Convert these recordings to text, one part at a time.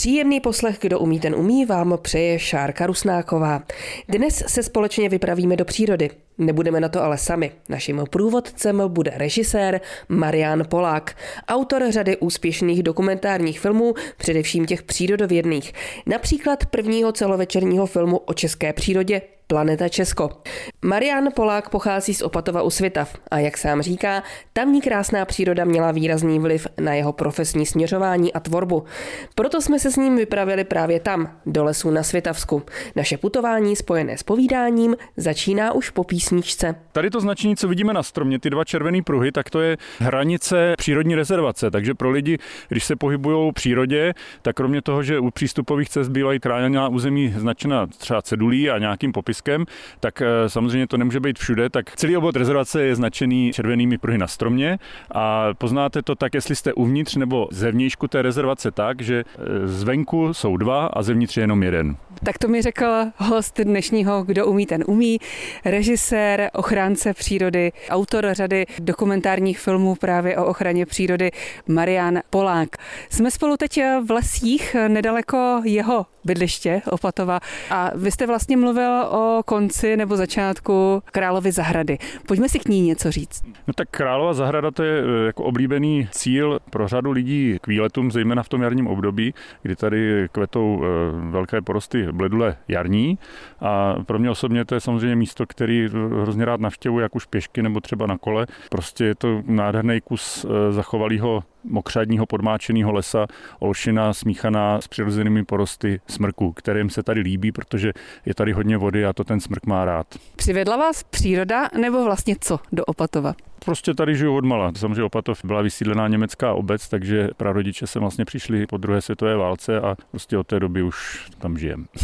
Příjemný poslech, kdo umí, ten umí, vám přeje Šárka Rusnáková. Dnes se společně vypravíme do přírody. Nebudeme na to ale sami. Naším průvodcem bude režisér Marian Polák, autor řady úspěšných dokumentárních filmů, především těch přírodovědných. Například prvního celovečerního filmu o české přírodě Planeta Česko. Marian Polák pochází z Opatova u Svitav a jak sám říká, tamní krásná příroda měla výrazný vliv na jeho profesní směřování a tvorbu. Proto jsme se s ním vypravili právě tam, do lesů na Svitavsku. Naše putování spojené s povídáním začíná už po písničce. Tady to značení, co vidíme na stromě, ty dva červené pruhy, tak to je hranice přírodní rezervace. Takže pro lidi, když se pohybují v přírodě, tak kromě toho, že u přístupových cest bývají chráněná území značena třeba cedulí a nějakým popisem, pískem, tak eh, samozřejmě to nemůže být všude, tak celý obvod rezervace je značený červenými pruhy na stromě a poznáte to tak, jestli jste uvnitř nebo zevnějšku té rezervace tak, že eh, zvenku jsou dva a zevnitř je jenom jeden. Tak to mi řekl host dnešního Kdo umí, ten umí, režisér, ochránce přírody, autor řady dokumentárních filmů právě o ochraně přírody Marian Polák. Jsme spolu teď v lesích nedaleko jeho bydliště Opatova a vy jste vlastně mluvil o konci nebo začátku Královy zahrady. Pojďme si k ní něco říct. No tak Králova zahrada to je eh, jako oblíbený cíl pro řadu lidí k výletům, zejména v tom jarním období, kdy tady kvetou eh, velké porosty bledule jarní. A pro mě osobně to je samozřejmě místo, který hrozně rád navštěvuji, jak už pěšky nebo třeba na kole. Prostě je to nádherný kus eh, zachovalého mokřadního podmáčeného lesa, olšina smíchaná s přirozenými porosty smrku, kterým se tady líbí, protože je tady hodně vody a to ten smrk má rád. Přivedla vás příroda nebo vlastně co do Opatova? Prostě tady žiju od mala. Samozřejmě Opatov byla vysídlená německá obec, takže prarodiče se vlastně přišli po druhé světové válce a prostě od té doby už tam žijem.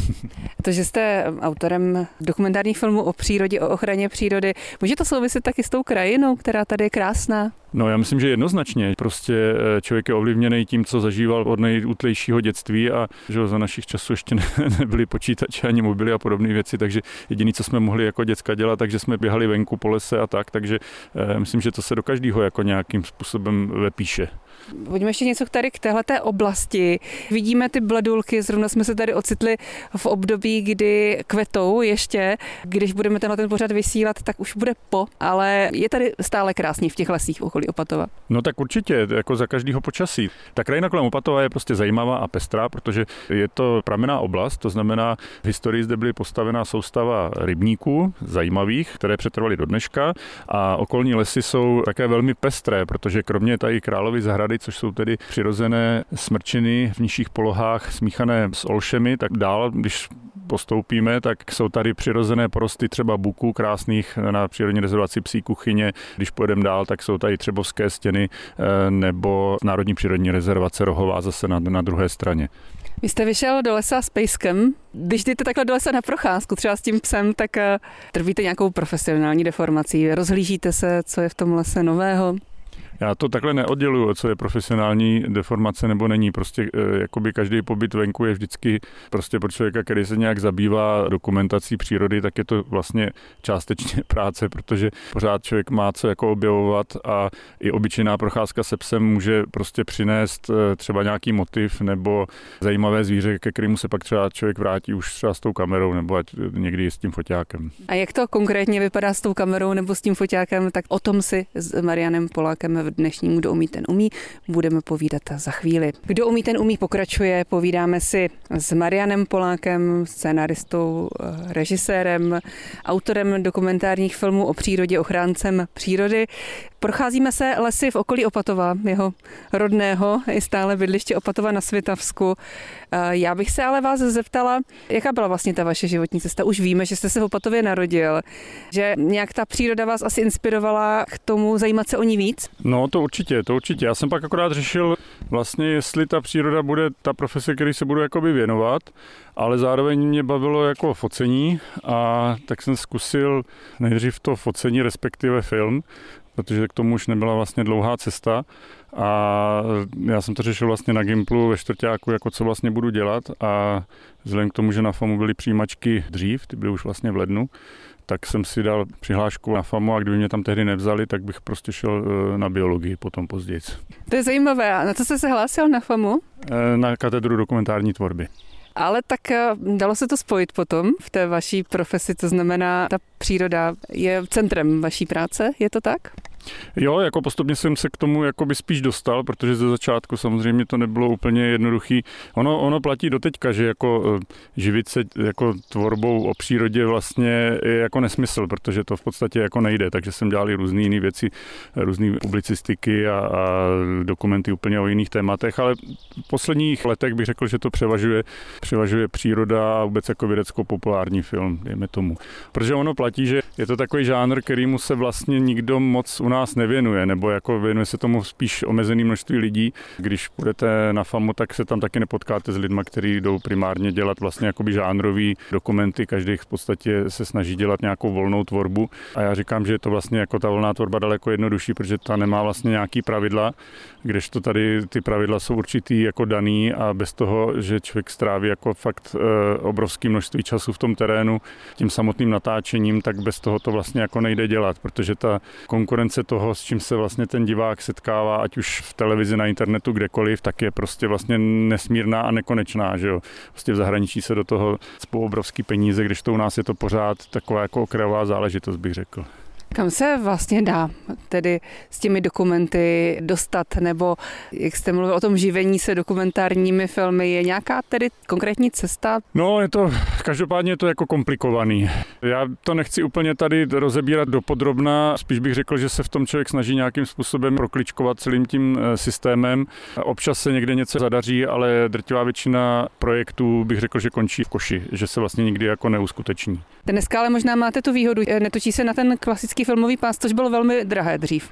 To, že jste autorem dokumentárních filmů o přírodě, o ochraně přírody, může to souviset taky s tou krajinou, která tady je krásná? No já myslím, že jednoznačně. Prostě eh, člověk je ovlivněný tím, co zažíval od nejútlejšího dětství a že za našich časů ještě ne, nebyly počítače ani mobily a podobné věci, takže jediné, co jsme mohli jako děcka dělat, takže jsme běhali venku po lese a tak, takže eh, myslím, že to se do každého jako nějakým způsobem vepíše. Pojďme ještě něco tady k téhleté oblasti. Vidíme ty bledulky, zrovna jsme se tady ocitli v období, kdy kvetou ještě. Když budeme tenhle ten pořad vysílat, tak už bude po, ale je tady stále krásně v těch lesích okolí Opatova. No tak určitě, jako za každého počasí. Ta krajina kolem Opatova je prostě zajímavá a pestrá, protože je to pramená oblast, to znamená, v historii zde byly postavená soustava rybníků zajímavých, které přetrvaly do dneška a okolní lesy jsou také velmi pestré, protože kromě tady Královy zahrady což jsou tedy přirozené smrčiny v nižších polohách smíchané s olšemi, tak dál, když postoupíme, tak jsou tady přirozené porosty třeba buků krásných na přírodní rezervaci Psí kuchyně. Když pojedeme dál, tak jsou tady třebovské stěny eh, nebo Národní přírodní rezervace Rohová zase na, na druhé straně. Vy jste vyšel do lesa s pejskem. Když jdete takhle do lesa na procházku, třeba s tím psem, tak eh, trvíte nějakou profesionální deformací. Rozhlížíte se, co je v tom lese nového? Já to takhle neodděluju, co je profesionální deformace nebo není. Prostě eh, jakoby každý pobyt venku je vždycky prostě pro člověka, který se nějak zabývá dokumentací přírody, tak je to vlastně částečně práce, protože pořád člověk má co jako objevovat a i obyčejná procházka se psem může prostě přinést eh, třeba nějaký motiv nebo zajímavé zvíře, ke kterému se pak třeba člověk vrátí už třeba s tou kamerou nebo ať někdy s tím foťákem. A jak to konkrétně vypadá s tou kamerou nebo s tím foťákem, tak o tom si s Marianem Polákem v dnešním Kdo umí, ten umí. Budeme povídat za chvíli. Kdo umí, ten umí pokračuje. Povídáme si s Marianem Polákem, scénaristou, eh, režisérem, autorem dokumentárních filmů o přírodě, ochráncem přírody. Procházíme se lesy v okolí Opatova, jeho rodného i stále bydliště Opatova na Svitavsku. Eh, já bych se ale vás zeptala, jaká byla vlastně ta vaše životní cesta? Už víme, že jste se v Opatově narodil, že nějak ta příroda vás asi inspirovala k tomu zajímat se o ní víc? No to určitě, to určitě. Já jsem pak akorát řešil vlastně, jestli ta příroda bude ta profese, který se budu jakoby věnovat, ale zároveň mě bavilo jako focení a tak jsem zkusil nejdřív to focení, respektive film, protože k tomu už nebyla vlastně dlouhá cesta a já jsem to řešil vlastně na Gimplu ve čtvrtáku, jako co vlastně budu dělat a vzhledem k tomu, že na FAMu byly přijímačky dřív, ty byly už vlastně v lednu, tak jsem si dal přihlášku na FAMu a kdyby mě tam tehdy nevzali, tak bych prostě šel eh, na biologii potom později. To je zajímavé. A na co jste se hlásil na FAMu? Eh, na katedru dokumentární tvorby. Ale tak eh, dalo se to spojit potom v té vaší profesi, to znamená, ta příroda je centrem vaší práce, je to tak? Jo, jako postupně jsem se k tomu jako by spíš dostal, protože ze začátku samozřejmě to nebylo úplně jednoduchý. Ono, ono platí doteďka, že jako eh, živit se jako tvorbou o přírodě vlastně je jako nesmysl, protože to v podstatě jako nejde, takže jsem dělal i různé jiné věci, různé publicistiky a, a dokumenty úplně o jiných tématech, ale v posledních letech bych řekl, že to převažuje, převažuje příroda a vůbec jako vědecko-populární film, dejme tomu. Protože ono platí, že je to takový žánr, kterýmu se vlastně nikdo moc u nás nás nevěnuje, nebo jako věnuje se tomu spíš omezený množství lidí. Když půjdete na FAMu, tak se tam taky nepotkáte s lidmi, kteří jdou primárně dělat vlastně jakoby žánrový dokumenty, každý v podstatě se snaží dělat nějakou volnou tvorbu. A já říkám, že je to vlastně jako ta volná tvorba daleko jednodušší, protože ta nemá vlastně nějaký pravidla, kdežto tady ty pravidla jsou určitý jako daný a bez toho, že člověk stráví jako fakt e, obrovské množství času v tom terénu tím samotným natáčením, tak bez toho to vlastně jako nejde dělat, protože ta konkurence toho, s čím se vlastně ten divák setkává, ať už v televizi, na internetu, kdekoliv, tak je prostě vlastně nesmírná a nekonečná, že jo. Prostě v zahraničí se do toho spou obrovský peníze, když to u nás je to pořád taková jako okrajová záležitost, bych řekl. Kam se vlastně dá tedy s těmi dokumenty dostat, nebo jak jste mluvil o tom živení se dokumentárními filmy, je nějaká tedy konkrétní cesta? No, je to, každopádně je to jako komplikovaný. Já to nechci úplně tady rozebírat do podrobna, spíš bych řekl, že se v tom člověk snaží nějakým způsobem prokličkovat celým tím eh, systémem. Občas se někde něco zadaří, ale drtivá většina projektů bych řekl, že končí v koši, že se vlastně nikdy jako neuskuteční. Dneska ale možná máte tu výhodu, eh, netočí se na ten klasický filmový pás, což bylo velmi drahé dřív.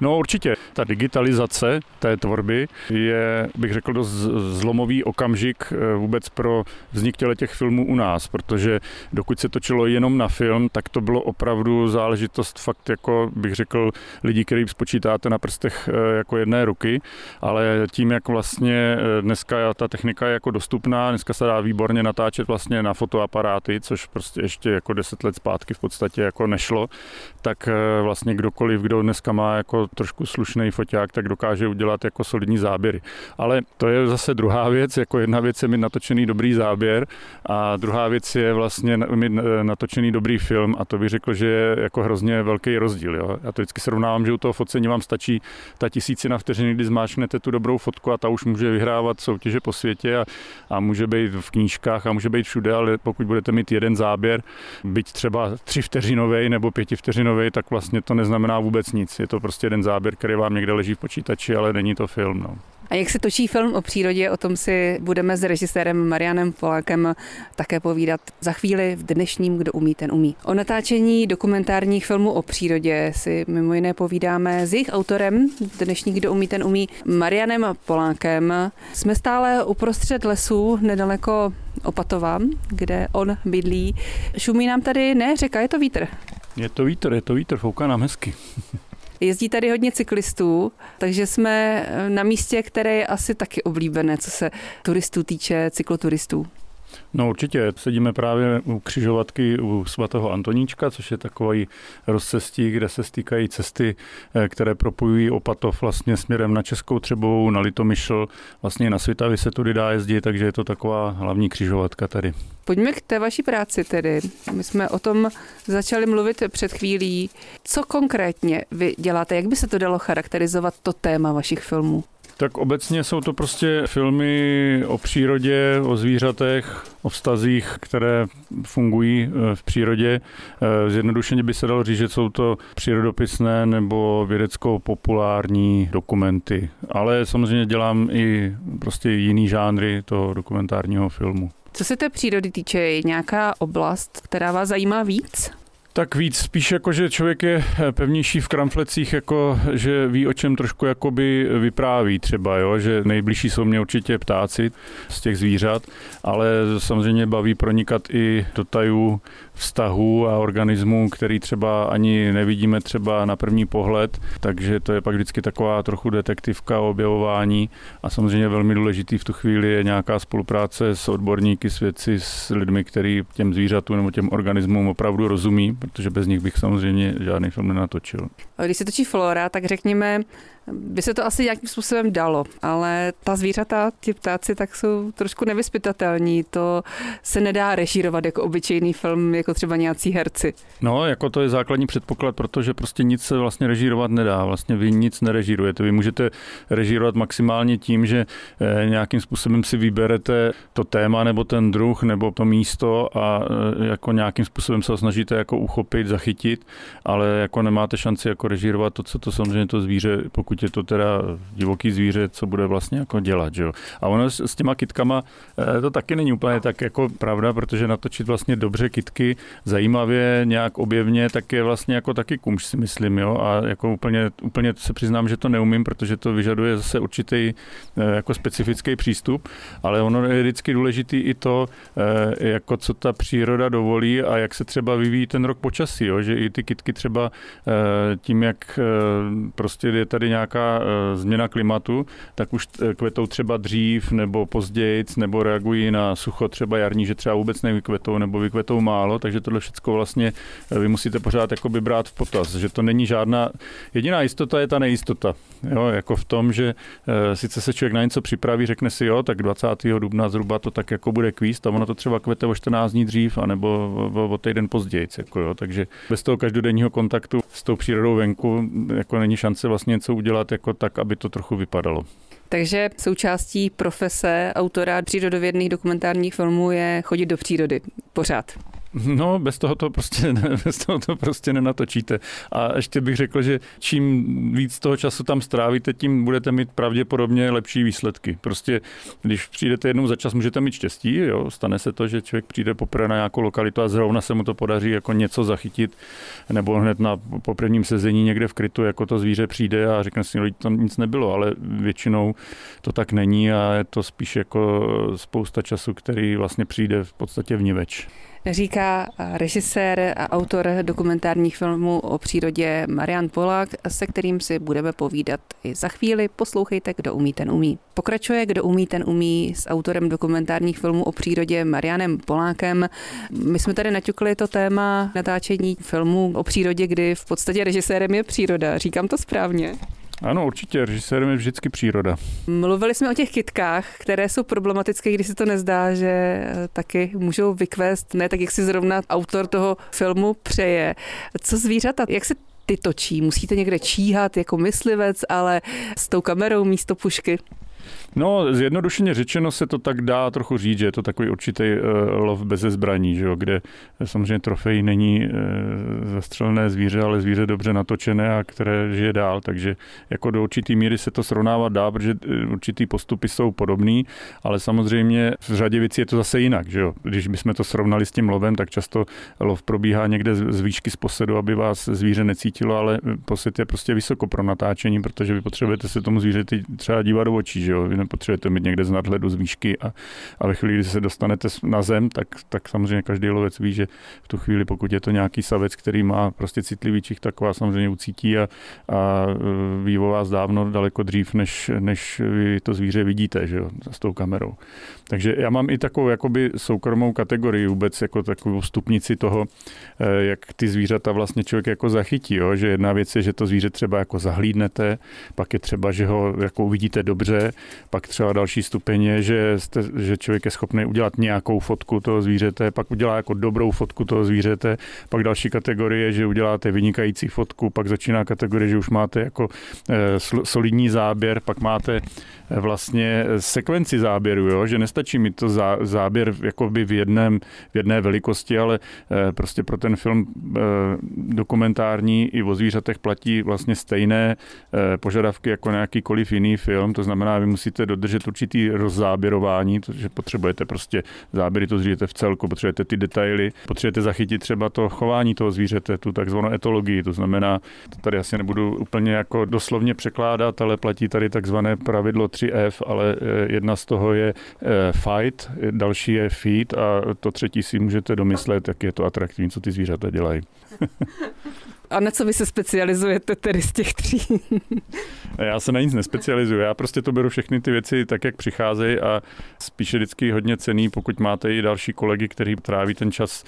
No určitě. Ta digitalizace té tvorby je, bych řekl, dost zlomový okamžik eh, vůbec pro vznik těch filmů u nás, protože dokud se točilo jenom na film, tak to bylo opravdu záležitost fakt jako, bych řekl, lidí, který spočítáte na prstech eh, jako jedné ruky, ale tím, jak vlastně eh, dneska ta technika je jako dostupná, dneska se dá výborně natáčet vlastně na fotoaparáty, což prostě ještě jako deset let zpátky v podstatě jako nešlo, tak vlastně kdokoliv, kdo dneska má jako trošku slušný foťák, tak dokáže udělat jako solidní záběry. Ale to je zase druhá věc, jako jedna věc je mít natočený dobrý záběr a druhá věc je vlastně mít natočený dobrý film a to bych řekl, že je jako hrozně velký rozdíl. Jo. Já to vždycky srovnávám, že u toho focení vám stačí ta tisícina vteřiny, kdy zmáčknete tu dobrou fotku a ta už může vyhrávat soutěže po světě a, a může být v knížkách a může být všude, ale pokud budete mít jeden záběr, byť třeba tři vteřinový nebo pěti vteřinový, tak vlastně to neznamená vůbec nic. Je to prostě jeden záběr, který vám někde leží v počítači, ale není to film. No. A jak se točí film o přírodě, o tom si budeme s režisérem Marianem Polákem také povídat za chvíli v dnešním Kdo umí, ten umí. O natáčení dokumentárních filmů o přírodě si mimo jiné povídáme s jejich autorem, dnešní Kdo umí, ten umí, Marianem Polákem. Jsme stále uprostřed lesů, nedaleko Opatova, kde on bydlí. Šumí nám tady, ne, řeka, je to vítr. Je to vítr, je to vítr, fouká nám hezky. Jezdí tady hodně cyklistů, takže jsme na místě, které je asi taky oblíbené, co se turistů týče, cykloturistů. No určitě, sedíme právě u křižovatky u svatého Antoníčka, což je takový rozcestí, kde se stýkají cesty, eh, které propojují Opatov vlastně směrem na Českou Třebovou, na Litomyšl, vlastně na Svitavy se tudy dá jezdit, takže je to taková hlavní křižovatka tady. Pojďme k té vaší práci tedy. My jsme o tom začali mluvit před chvílí. Co konkrétně vy děláte? Jak by se to dalo charakterizovat to téma vašich filmů? Tak obecně jsou to prostě filmy o přírodě, o zvířatech, o vztazích, které fungují eh, v přírodě. Eh, zjednodušeně by se dalo říct, že jsou to přírodopisné nebo vědecko-populární dokumenty. Ale samozřejmě dělám i prostě jiný žánry toho dokumentárního filmu. Co se té přírody týče, je nějaká oblast, která vás zajímá víc? Tak víc, spíš jako, že člověk je eh, pevnější v kramflecích, jako, že ví, o čem trošku jakoby vypráví třeba, jo? že nejbližší jsou mě určitě ptáci z těch zvířat, ale samozřejmě baví pronikat i do tajů vztahů a organismů, který třeba ani nevidíme třeba na první pohled, takže to je pak vždycky taková trochu detektivka objevování a samozřejmě velmi důležitý v tu chvíli je nějaká spolupráce s odborníky, s vědci, s lidmi, kteří těm zvířatům nebo těm organismům opravdu rozumí, protože bez nich bych samozřejmě žádný film nenatočil. Když se točí Flora, tak řekněme, by se to asi nějakým způsobem dalo, ale ta zvířata, ti ptáci, tak jsou trošku nevyspytatelní. To se nedá režírovat jako obyčejný film, jako třeba nějací herci. No, jako to je základní předpoklad, protože prostě nic se vlastně režírovat nedá. Vlastně vy nic nerežírujete. Vy můžete režírovat maximálně tím, že eh, nějakým způsobem si vyberete to téma nebo ten druh nebo to místo a eh, jako nějakým způsobem se ho snažíte jako uchopit, zachytit, ale jako nemáte šanci jako režírovat to, co to samozřejmě to zvíře, pokud pokud je to teda divoký zvíře, co bude vlastně jako dělat. Že? A ono s, s těma kitkama eh, to taky není úplně tak jako pravda, protože natočit vlastně dobře kitky zajímavě, nějak objevně, tak je vlastně jako taky kumš, si myslím. Jo? A jako úplně, úplně se přiznám, že to neumím, protože to vyžaduje zase určitý eh, jako specifický přístup, ale ono je vždycky důležitý i to, eh, jako co ta příroda dovolí a jak se třeba vyvíjí ten rok počasí, jo? že i ty kitky třeba tím, jak prostě je tady nějak nějaká eh, změna klimatu, tak už eh, kvetou třeba dřív nebo později, nebo reagují na sucho třeba jarní, že třeba vůbec nevykvetou nebo vykvetou málo, takže tohle všechno vlastně eh, vy musíte pořád jakoby brát v potaz, že to není žádná, jediná jistota je ta nejistota, jo, jako v tom, že sice se člověk na něco připraví, řekne si jo, tak 20. dubna zhruba to tak jako bude kvíst a ono to třeba kvete o 14 dní dřív, anebo o, o týden později, jako jo, takže bez toho každodenního kontaktu s tou přírodou venku jako není šance vlastně něco udělat udělat jako tak, aby to trochu vypadalo. Takže součástí profese autora přírodovědných dokumentárních filmů je chodit do přírody pořád. No, bez toho to prostě, bez toho to prostě nenatočíte. A ještě bych řekl, že čím víc toho času tam strávíte, tím budete mít pravděpodobně lepší výsledky. Prostě, když přijdete jednou za čas, můžete mít štěstí, jo? stane se to, že člověk přijde poprvé na nějakou lokalitu a zrovna se mu to podaří jako něco zachytit, nebo hned na po prvním sezení někde v krytu, jako to zvíře přijde a řekne si, že to nic nebylo, ale většinou to tak není a je to spíš jako spousta času, který vlastně přijde v podstatě vniveč říká režisér a autor dokumentárních filmů o přírodě Marian Polák, se kterým si budeme povídat i za chvíli. Poslouchejte, kdo umí, ten umí. Pokračuje, kdo umí, ten umí s autorem dokumentárních filmů o přírodě Marianem Polákem. My jsme tady naťukli to téma natáčení filmů o přírodě, kdy v podstatě režisérem je příroda. Říkám to správně? Ano, určitě, režisérem je vždycky příroda. Mluvili jsme o těch kytkách, které jsou problematické, když se to nezdá, že eh, taky můžou vykvést, ne tak, jak si zrovna autor toho filmu přeje. Co zvířata, jak se ty točí? Musíte někde číhat jako myslivec, ale s tou kamerou místo pušky? No, zjednodušeně řečeno se to tak dá trochu říct, že je to takový určitý uh, lov bez zbraní, že jo, kde samozřejmě trofej není uh, zastřelené zvíře, ale zvíře dobře natočené a které žije dál, takže jako do určitý míry se to srovnávat dá, protože eh, určitý postupy jsou podobný, ale samozřejmě v řadě věcí je to zase jinak, že jo. Když bychom to srovnali s tím lovem, tak často lov probíhá někde z výšky z posedu, aby vás zvíře necítilo, ale posed je prostě vysoko pro natáčení, protože vy potřebujete se tomu zvířeti třeba dívat do očí, že jo. Vy nepotřebujete mít někde z nadhledu z výšky a, a ve chvíli, kdy se dostanete na zem, tak, tak samozřejmě každý lovec ví, že v tu chvíli, pokud je to nějaký savec, který má prostě citlivý čich, tak vás samozřejmě ucítí a, a e, ví o vás dávno daleko dřív, než, než vy to zvíře vidíte, že jo, s tou kamerou. Takže já mám i takovou jakoby soukromou kategorii vůbec jako takovou stupnici toho, e, jak ty zvířata vlastně člověk jako zachytí, jo? že jedna věc je, že to zvíře třeba jako zahlídnete, pak je třeba, že ho jako uvidíte dobře, pak třeba další stupeň je, že, jste, že člověk je schopný udělat nějakou fotku toho zvířete, pak udělá jako dobrou fotku toho zvířete, pak další kategorie že uděláte vynikající fotku, pak začíná kategorie, že už máte jako eh, solidní záběr, pak máte eh, vlastně sekvenci záběru, jo? že nestačí mít to zá, záběr jakoby v, jedném, v jedné velikosti, ale eh, prostě pro ten film dokumentární i o zvířatech platí vlastně stejné požadavky jako na jakýkoliv jiný film, to znamená, vy musíte dodržet určitý rozzáběrování, že potřebujete prostě záběry to zvířete v celku, potřebujete ty detaily, potřebujete zachytit třeba to chování toho zvířete, tu takzvanou etologii, to znamená, to tady asi nebudu úplně jako doslovně překládat, ale platí tady takzvané pravidlo 3F, ale eh, jedna z toho je eh, fight, další je feed a to třetí si můžete domyslet, jak je to atraktivní, co ty zvířata dělají. A na co vy se specializujete tedy z těch tří? Já se na nic nespecializuju, já prostě to beru všechny ty věci tak, jak přicházejí a spíše vždycky hodně cený, pokud máte i další kolegy, kteří tráví ten čas.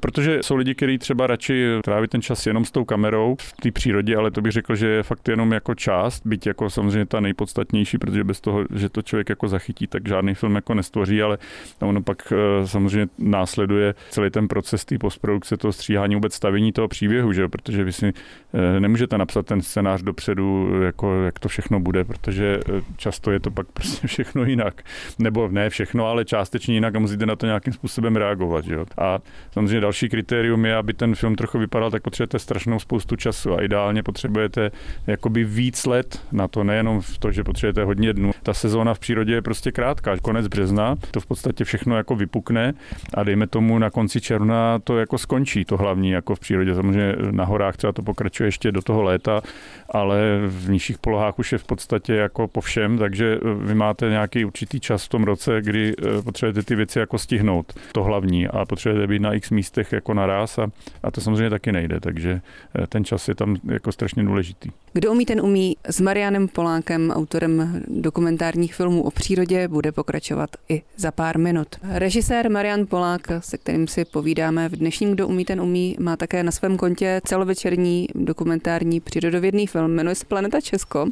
Protože jsou lidi, kteří třeba radši tráví ten čas jenom s tou kamerou v té přírodě, ale to bych řekl, že je fakt jenom jako část, byť jako samozřejmě ta nejpodstatnější, protože bez toho, že to člověk jako zachytí, tak žádný film jako nestvoří, ale ono pak eh, samozřejmě následuje celý ten proces té postprodukce, toho stříhání, vůbec stavění toho příběhu, že? protože vy si eh, nemůžete napsat ten scénář dopředu, jako jak to všechno bude, protože eh, často je to pak prostě všechno jinak. Nebo ne všechno, ale částečně jinak a musíte na to nějakým způsobem reagovat. Že? A samozřejmě další kritérium je, aby ten film trochu vypadal, tak potřebujete strašnou spoustu času a ideálně potřebujete jakoby víc let na to, nejenom v to, že potřebujete hodně dnů. Ta sezóna v přírodě je prostě krátká, konec března, to v podstatě všechno jako vypukne a dejme tomu na konci června to jako skončí, to hlavní jako v přírodě. Samozřejmě na horách třeba to pokračuje ještě do toho léta, ale v nižších polohách už je v podstatě jako po všem, takže eh, vy máte nějaký určitý čas v tom roce, kdy eh, potřebujete ty věci jako stihnout, to hlavní a potřebujete být na x místech jako naraz a, a to samozřejmě taky nejde, takže eh, ten čas je tam jako strašně důležitý. Kdo umí, ten umí. S Marianem Polákem, autorem dokumentárních filmů o přírodě, bude pokračovat i za pár minut. Režisér Marian Polák, se kterým si povídáme v dnešním Kdo umí, ten umí, má také na svém kontě celovečerní dokumentární přírodovědný film, jmenuje se Planeta Česko.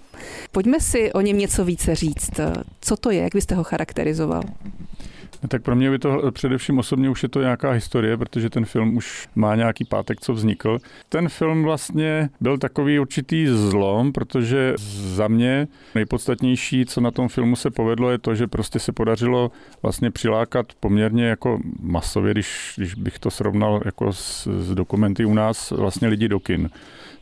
Pojďme si o něm něco více říct. Co to je, jak byste ho charakterizoval? No tak pro mě by to především osobně už je to nějaká historie, protože ten film už má nějaký pátek, co vznikl. Ten film vlastně byl takový určitý zlom, protože za mě nejpodstatnější, co na tom filmu se povedlo, je to, že prostě se podařilo vlastně přilákat poměrně jako masově, když, když bych to srovnal jako s, s dokumenty u nás, vlastně lidi do kin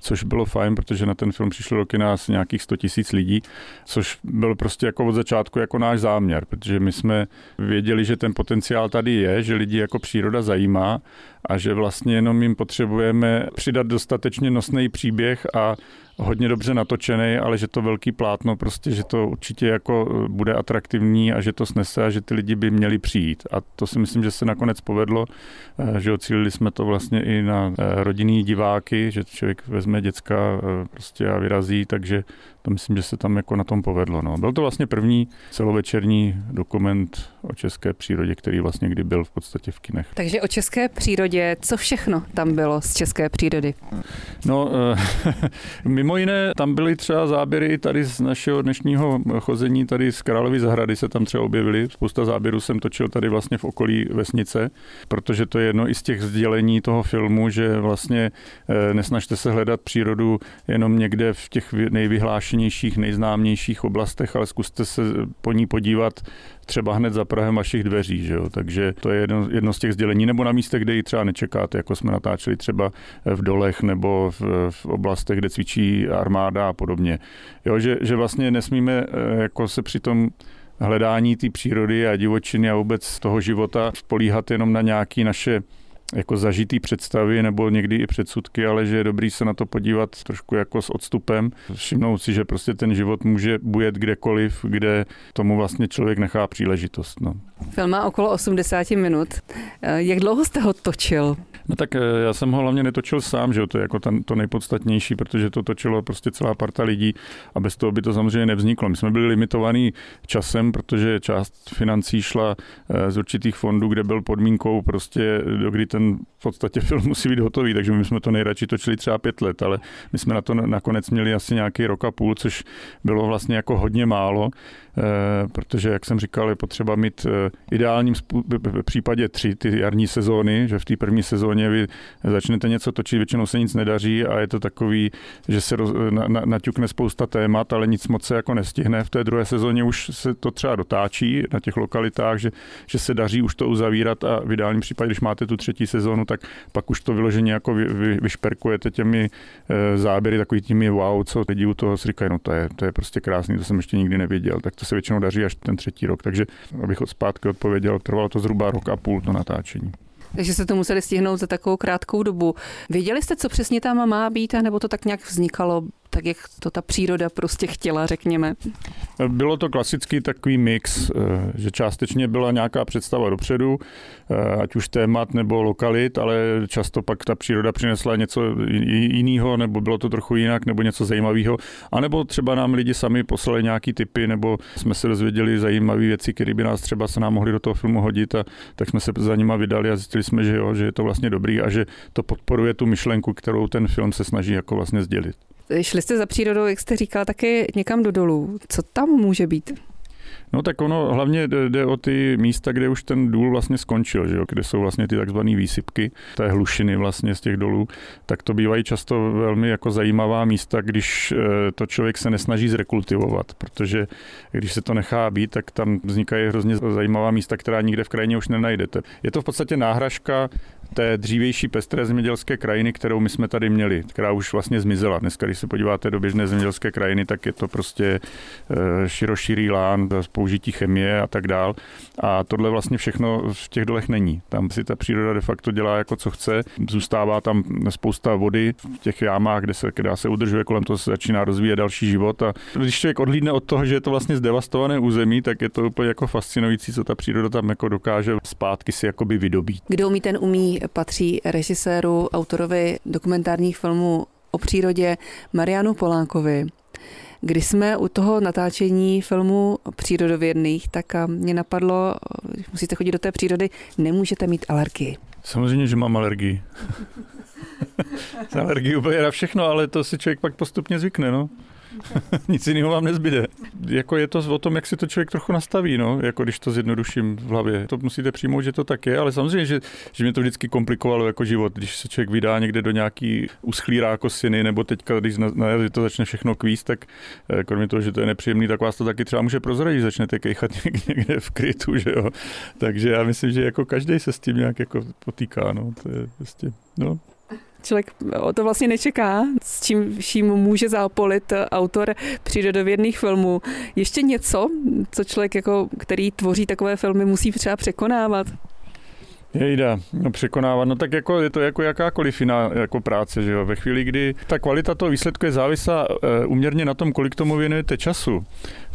což bylo fajn, protože na ten film přišlo do kina asi nějakých 100 tisíc lidí, což byl prostě jako od začátku jako náš záměr, protože my jsme věděli, že ten potenciál tady je, že lidi jako příroda zajímá a že vlastně jenom jim potřebujeme přidat dostatečně nosný příběh a hodně dobře natočený, ale že to velký plátno prostě, že to určitě jako bude atraktivní a že to snese a že ty lidi by měli přijít. A to si myslím, že se nakonec povedlo, eh, že ocílili jsme to vlastně i na eh, rodinný diváky, že člověk vezme děcka prostě a vyrazí, takže to myslím, že se tam jako na tom povedlo. No. Byl to vlastně první celovečerní dokument o české přírodě, který vlastně kdy byl v podstatě v kinech. Takže o české přírodě, co všechno tam bylo z české přírody? No, mimo jiné, tam byly třeba záběry tady z našeho dnešního chození, tady z Královy zahrady se tam třeba objevily. Spousta záběrů jsem točil tady vlastně v okolí vesnice, protože to je jedno i z těch sdělení toho filmu, že vlastně eh, nesnažte se hledat přírodu jenom někde v těch nejvyhlášenějších, nejznámějších oblastech, ale zkuste se po ní podívat třeba hned za Prahem vašich dveří, že jo? takže to je jedno, jedno z těch sdělení, nebo na místech, kde ji třeba nečekáte, jako jsme natáčeli třeba v dolech nebo v, v oblastech, kde cvičí armáda a podobně. Jo, že, že vlastně nesmíme eh, jako se při tom hledání té přírody a divočiny a vůbec toho života spolíhat jenom na nějaké naše jako zažitý představy nebo někdy i předsudky, ale že je dobrý se na to podívat trošku jako s odstupem, všimnout si, že prostě ten život může bujet kdekoliv, kde tomu vlastně člověk nechá příležitost. No. Film má okolo 80 minut. Eh, jak dlouho jste ho točil? No tak eh, já jsem ho hlavně netočil sám, že to je jako ten, to nejpodstatnější, protože to točilo prostě celá parta lidí a bez toho by to samozřejmě nevzniklo. My jsme byli limitovaní časem, protože část financí šla eh, z určitých fondů, kde byl podmínkou prostě, do kdy ten v podstatě film musí být hotový, takže my jsme to nejradši točili třeba pět let, ale my jsme na to nakonec měli asi nějaký rok a půl, což bylo vlastně jako hodně málo. Eh, protože, jak jsem říkal, je potřeba mít eh, ideálním případě tři ty jarní sezóny, že v té první sezóně vy začnete něco točit, většinou se nic nedaří a je to takový, že se roz, na, na, naťukne spousta témat, ale nic moc se jako nestihne. V té druhé sezóně už se to třeba dotáčí na těch lokalitách, že, že se daří už to uzavírat a v ideálním případě, když máte tu třetí sezónu, tak pak už to vyloženě jako vy, vy, vyšperkujete těmi e, záběry, takový těmi wow, co lidi u toho si říkají, no to je, to je prostě krásný, to jsem ještě nikdy nevěděl, tak to se většinou daří až ten třetí rok. Takže abych od zpátky odpověděl, trvalo to zhruba rok a půl to natáčení. Takže se to museli stihnout za takovou krátkou dobu. Věděli jste, co přesně tam má být, nebo to tak nějak vznikalo tak, jak to ta příroda prostě chtěla, řekněme? Bylo to klasický takový mix, eh, že částečně byla nějaká představa dopředu, eh, ať už témat nebo lokalit, ale často pak ta příroda přinesla něco jiného, nebo bylo to trochu jinak, nebo něco zajímavého. A nebo třeba nám lidi sami poslali nějaký typy, nebo jsme se dozvěděli zajímavé věci, které by nás třeba se nám mohli do toho filmu hodit, a tak jsme se za nima vydali a zjistili jsme, že jo, že je to vlastně dobrý a že to podporuje tu myšlenku, kterou ten film se snaží jako vlastně sdělit. Šli jste za přírodou, jak jste říkal, taky někam do dolů. Co tam může být? No tak ono hlavně jde o ty místa, kde už ten důl vlastně skončil, že jo? kde jsou vlastně ty takzvané výsypky, té hlušiny vlastně z těch dolů, tak to bývají často velmi jako zajímavá místa, když eh, to člověk se nesnaží zrekultivovat, protože když se to nechá být, tak tam vznikají hrozně zajímavá místa, která nikde v krajině už nenajdete. Je to v podstatě náhražka té dřívější pestré zemědělské krajiny, kterou my jsme tady měli, která už vlastně zmizela. Dneska, když se podíváte do běžné zemědělské krajiny, tak je to prostě eh, široširý lán použití chemie a tak dál. A tohle vlastně všechno v těch dolech není. Tam si ta příroda de facto dělá jako co chce. Zůstává tam spousta vody v těch jámách, kde se, která se udržuje, kolem toho se začíná rozvíjet další život. A když člověk odhlídne od toho, že je to vlastně zdevastované území, tak je to úplně jako fascinující, co ta příroda tam jako dokáže zpátky si jakoby vydobít. Kdo umí, ten umí patří režiséru, autorovi dokumentárních filmů o přírodě Marianu Polánkovi. Když jsme u toho natáčení filmu přírodovědných, tak mě napadlo, musíte chodit do té přírody, nemůžete mít alergii. Samozřejmě, že mám alergii. alergii úplně na všechno, ale to si člověk pak postupně zvykne, no. Nic jiného vám nezbyde. Jako je to o tom, jak si to člověk trochu nastaví, no, jako když to zjednoduším v hlavě. To musíte přijmout, že to tak je, ale samozřejmě, že, že mě to vždycky komplikovalo jako život, když se člověk vydá někde do nějaký uschlý rákosiny, nebo teďka, když na, na to začne všechno kvíst, tak eh, kromě toho, že to je nepříjemný, tak vás to taky třeba může prozradit, začnete kejchat někde v krytu, že jo. Takže já myslím, že jako každý se s tím nějak jako potýká, no, to je prostě, no, Člověk o to vlastně nečeká, s čím vším může zápolit autor přírodovědných filmů. Ještě něco, co člověk, jako, který tvoří takové filmy, musí třeba překonávat? Jejda, no překonávat, no tak jako je to jako jakákoliv jiná jako práce, že jo. Ve chvíli, kdy ta kvalita toho výsledku je závislá e, uměrně na tom, kolik tomu věnujete času,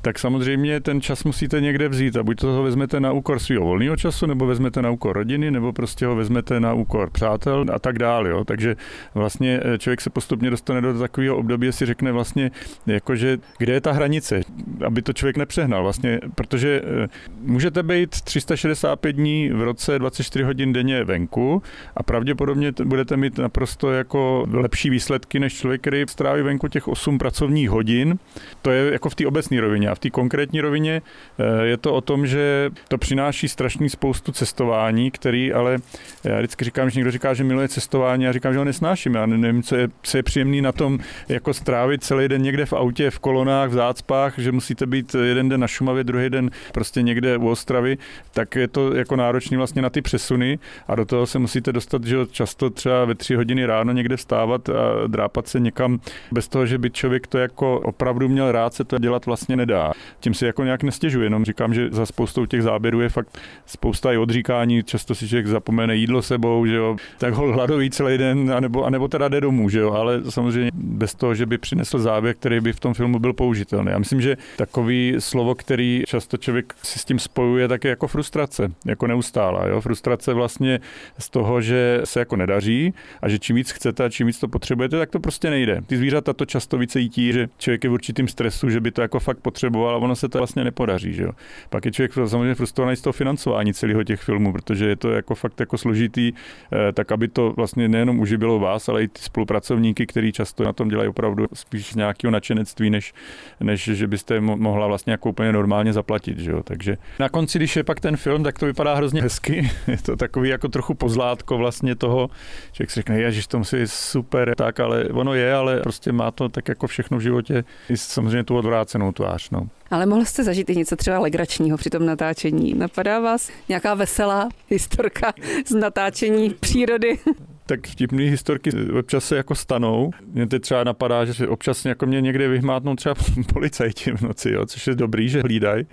tak samozřejmě ten čas musíte někde vzít a buď to ho vezmete na úkor svého volného času, nebo vezmete na úkor rodiny, nebo prostě ho vezmete na úkor přátel a tak dále. Jo. Takže vlastně eh, člověk se postupně dostane do takového období, si řekne vlastně, jakože kde je ta hranice, aby to člověk nepřehnal vlastně, protože eh, můžete být 365 dní v roce 24 hodin denně venku a pravděpodobně budete mít naprosto jako lepší výsledky než člověk, který stráví venku těch 8 pracovních hodin. To je jako v té obecné rovině v té konkrétní rovině eh, je to o tom, že to přináší strašný spoustu cestování, který ale já vždycky říkám, že někdo říká, že miluje cestování a říkám, že ho nesnáším. Já nevím, co je, co je příjemný na tom, jako strávit celý den někde v autě, v kolonách, v zácpách, že musíte být jeden den na Šumavě, druhý den prostě někde u Ostravy, tak je to jako náročný vlastně na ty přesuny a do toho se musíte dostat, že často třeba ve tři hodiny ráno někde vstávat a drápat se někam bez toho, že by člověk to jako opravdu měl rád, se to dělat vlastně nedá. Tím si jako nějak nestěžuji, jenom říkám, že za spoustou těch záběrů je fakt spousta i odříkání, často si člověk zapomene jídlo sebou, že jo, tak ho hladový celý den, anebo, anebo teda jde domů, že jo, ale samozřejmě bez toho, že by přinesl záběr, který by v tom filmu byl použitelný. Já myslím, že takový slovo, který často člověk si s tím spojuje, tak je jako frustrace, jako neustálá. Jo? Frustrace vlastně z toho, že se jako nedaří a že čím víc chcete a čím víc to potřebujete, tak to prostě nejde. Ty zvířata to často více jítí, že člověk je v určitým stresu, že by to jako fakt potřeboval potřeboval a ono se to vlastně nepodaří. Že jo. Pak je člověk samozřejmě frustrovaný z toho financování celého těch filmů, protože je to jako fakt jako složitý, eh, tak aby to vlastně nejenom uživilo vás, ale i ty spolupracovníky, kteří často na tom dělají opravdu spíš nějakého nadšenectví, než, než že byste mohla vlastně jako úplně normálně zaplatit. Že jo. Takže na konci, když je pak ten film, tak to vypadá hrozně hezky. Je to takový jako trochu pozlátko vlastně toho, že si řekne, že to musí super, tak, ale ono je, ale prostě má to tak jako všechno v životě, i samozřejmě tu odvrácenou tvář. No. Ale mohl jste zažít i něco třeba legračního při tom natáčení. Napadá vás nějaká veselá historka z natáčení přírody? Tak vtipné historky občas se jako stanou. Mě teď třeba napadá, že občas jako mě někde vyhmátnou třeba policajti v noci, jo, což je dobrý, že hlídají,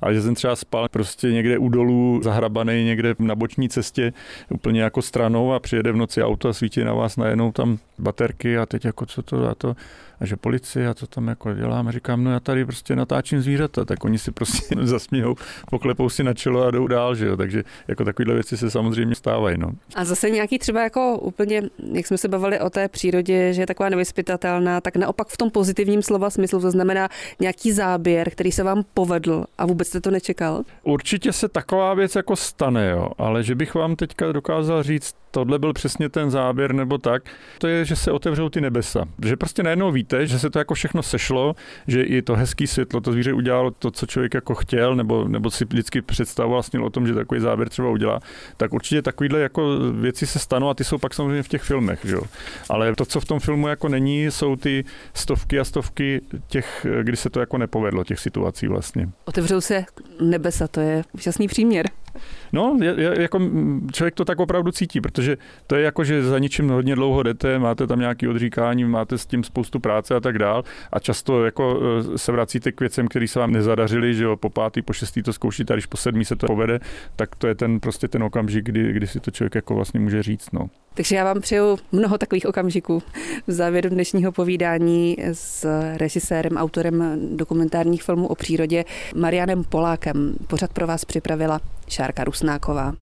ale že jsem třeba spal prostě někde u dolů zahrabaný někde na boční cestě úplně jako stranou a přijede v noci auto a svítí na vás najednou tam baterky a teď jako co to a to. A že policie a co tam jako dělám? A říkám, no já tady prostě natáčím zvířata, tak oni si prostě zasmějou, poklepou si na čelo a jdou dál, že jo, takže jako takovéhle věci se samozřejmě stávají, no. A zase nějaký třeba jako úplně, jak jsme se bavili o té přírodě, že je taková nevyspytatelná, tak naopak v tom pozitivním slova smyslu, to znamená nějaký záběr, který se vám povedl a vůbec jste to nečekal? Určitě se taková věc jako stane, jo, ale že bych vám teďka dokázal říct, tohle byl přesně ten záběr nebo tak, to je, že se otevřou ty nebesa. Že prostě najednou víte, že se to jako všechno sešlo, že i to hezký světlo, to zvíře udělalo to, co člověk jako chtěl, nebo, nebo si vždycky představoval vlastně o tom, že takový záběr třeba udělá, tak určitě takovýhle jako věci se stanou a ty jsou pak samozřejmě v těch filmech, že jo. Ale to, co v tom filmu jako není, jsou ty stovky a stovky těch, kdy se to jako nepovedlo, těch situací vlastně. Otevřou se nebesa, to je úžasný příměr. No, je, je, jako člověk to tak opravdu cítí, protože to je jako, že za ničím hodně dlouho jdete, máte tam nějaký odříkání, máte s tím spoustu práce a tak dál a často jako e, se vracíte k věcem, které se vám nezadařily, že jo, po pátý, po šestý to zkoušíte a když po sedmý se to povede, tak to je ten prostě ten okamžik, kdy, kdy si to člověk jako vlastně může říct, no. Takže já vám přeju mnoho takových okamžiků v závěru dnešního povídání s režisérem, autorem dokumentárních filmů o přírodě Marianem Polákem. Pořad pro vás připravila Šárka Rusnáková.